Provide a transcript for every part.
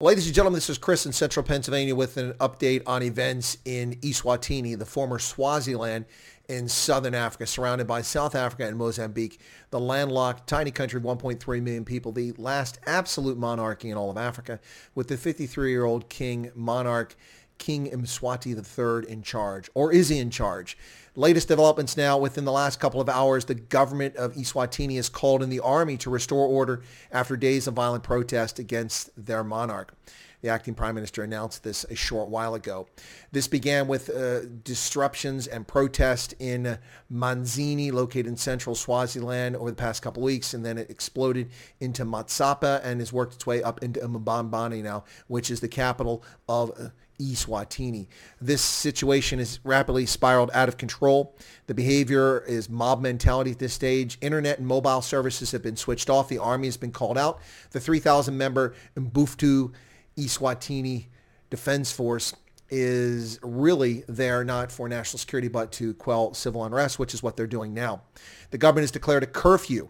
Ladies and gentlemen, this is Chris in central Pennsylvania with an update on events in Eswatini, the former Swaziland in southern Africa, surrounded by South Africa and Mozambique, the landlocked tiny country of 1.3 million people, the last absolute monarchy in all of Africa, with the 53-year-old king monarch King Mswati III in charge, or is he in charge? Latest developments now within the last couple of hours, the government of Eswatini has called in the army to restore order after days of violent protest against their monarch. The acting prime minister announced this a short while ago. This began with uh, disruptions and protest in Manzini, located in central Swaziland, over the past couple weeks, and then it exploded into Matsapha and has worked its way up into Mbabane now, which is the capital of uh, Eswatini. This situation is rapidly spiraled out of control. The behavior is mob mentality at this stage. Internet and mobile services have been switched off. The army has been called out. The 3,000 member Umbutfo Eswatini Defense Force is really there not for national security but to quell civil unrest, which is what they're doing now. The government has declared a curfew.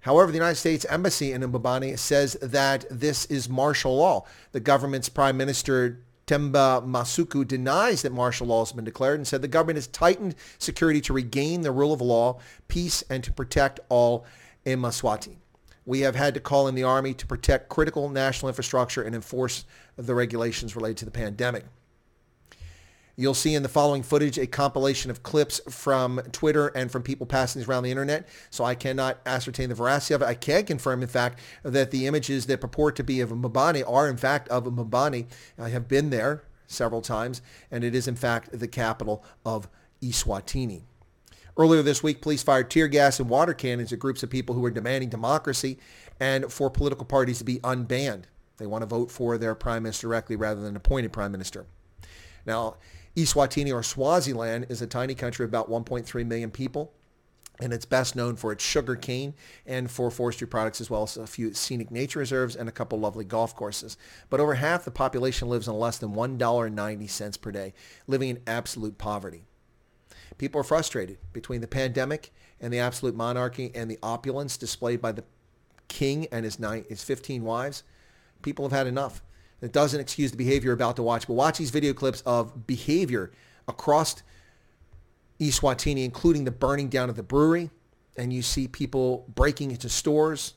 However, the United States Embassy in Mbabane says that this is martial law. The government's prime minister Themba Masuku denies that martial law has been declared and said the government has tightened security to regain the rule of law, peace, and to protect all in Maswati. We have had to call in the army to protect critical national infrastructure and enforce the regulations related to the pandemic. You'll see in the following footage a compilation of clips from Twitter and from people passing these around the internet. So I cannot ascertain the veracity of it. I can confirm, in fact, that the images that purport to be of Mbabane are, in fact, of Mbabane. I have been there several times, and it is, in fact, the capital of Eswatini. Earlier this week, police fired tear gas and water cannons at groups of people who were demanding democracy and for political parties to be unbanned. They want to vote for their prime minister directly rather than appointed prime minister. Now, Eswatini or Swaziland is a tiny country of about 1.3 million people and it's best known for its sugar cane and for forestry products as well as a few scenic nature reserves and a couple lovely golf courses. But over half the population lives on less than $1.90 per day, living in absolute poverty. People are frustrated between the pandemic and the absolute monarchy and the opulence displayed by the king and his, nine, his 15 wives. People have had enough. It doesn't excuse the behavior you're about to watch, but watch these video clips of behavior across Eswatini, including the burning down of the brewery, and you see people breaking into stores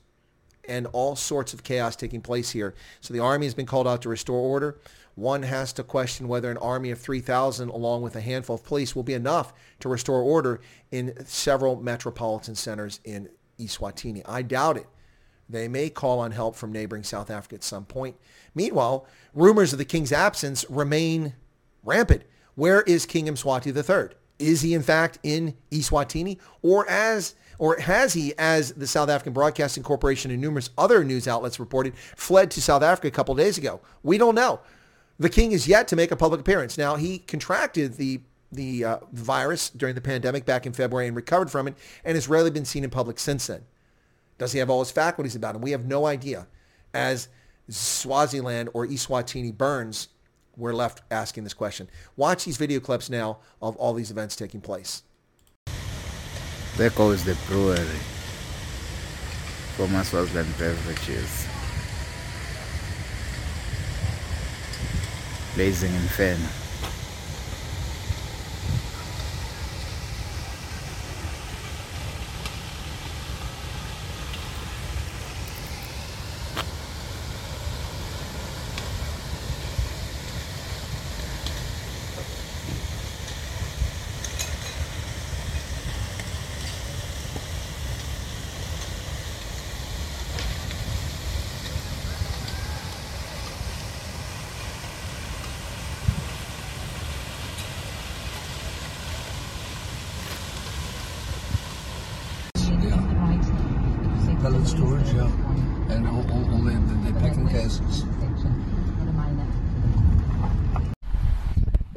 and all sorts of chaos taking place here. So the army has been called out to restore order. One has to question whether an army of 3,000 along with a handful of police will be enough to restore order in several metropolitan centers in Eswatini. I doubt it. They may call on help from neighboring South Africa at some point. Meanwhile, rumors of the king's absence remain rampant. Where is King Mswati III? Is he in fact in Eswatini? Or as or has he, as the South African Broadcasting Corporation and numerous other news outlets reported, fled to South Africa a couple days ago? We don't know. The king is yet to make a public appearance. Now, he contracted the the uh, virus during the pandemic back in February and recovered from it and has rarely been seen in public since then. Does he have all his faculties about him? We have no idea. As Swaziland or Eswatini burns, we're left asking this question. Watch these video clips now of all these events taking place. There goes the brewery for Swaziland beverages. Blazing Inferno. Pallet storage, yeah. And all, all, all the, the, packing cases.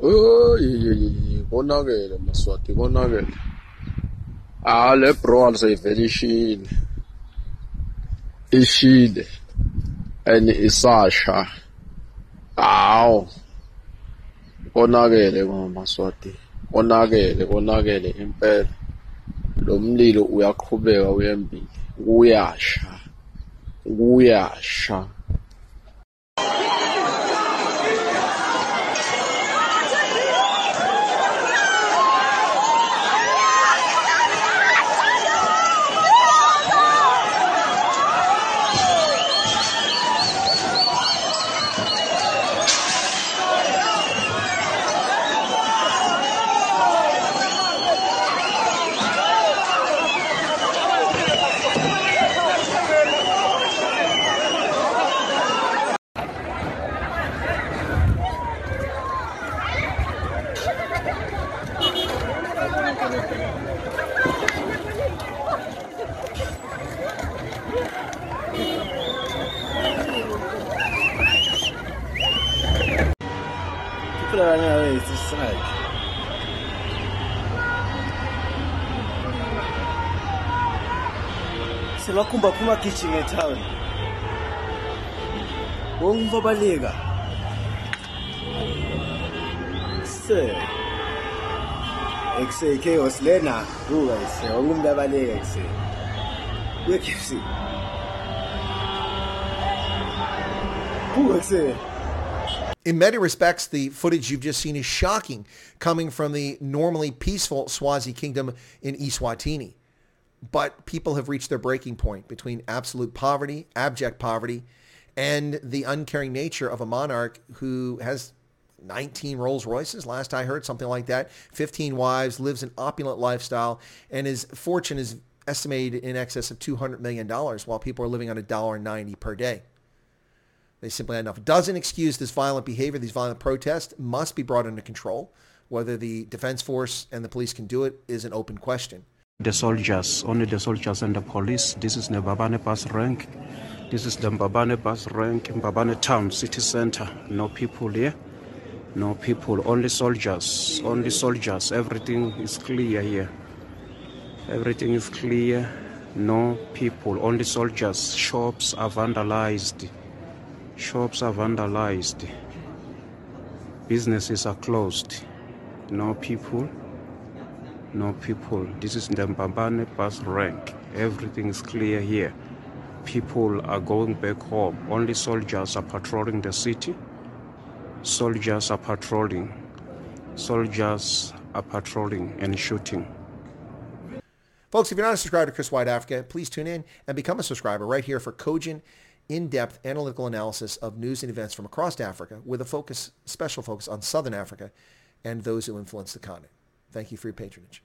oyi konakele maswati konakele ah le bro seyivele ishile. Ishile. And isasha. Hawu. Konakele maswati. Konakele konakele impela. Lo mlilo uyaqhubeka uyembili Goiás kunyanya vesisaiki silwakhumba phuma kitchen etown. Wongibobalika se ekuse ichaos lena duka ise wonke umuntu abaleka ekuse kwe-kfc duka ekuse In many respects, the footage you've just seen is shocking, coming from the normally peaceful Swazi kingdom in Eswatini. But people have reached their breaking point between absolute poverty, abject poverty, and the uncaring nature of a monarch who has 19 Rolls Royces, last I heard, something like that, 15 wives, lives an opulent lifestyle, and his fortune is estimated in excess of $200 million, while people are living on $1.90 per day. They simply had enough. Doesn't excuse this violent behavior. These violent protests must be brought under control. Whether the defense force and the police can do it is an open question. The soldiers, only the soldiers and the police. This is Mbabane bus rank. This is the Mbabane bus rank, Mbabane town, city center. No people here. No people, only soldiers, only soldiers. Everything is clear here. Everything is clear. No people, only soldiers. Shops are vandalized. Shops are vandalized. Businesses are closed. No people. No people. This is the Mbabane bus rank. Everything is clear here. People are going back home. Only soldiers are patrolling the city. Soldiers are patrolling. Soldiers are patrolling and shooting. Folks, if you're not a subscriber to Chris Wyatt Africa, please tune in and become a subscriber right here for cogent, in-depth analytical analysis of news and events from across Africa with a focus, special focus on Southern Africa and those who influence the continent. Thank you for your patronage.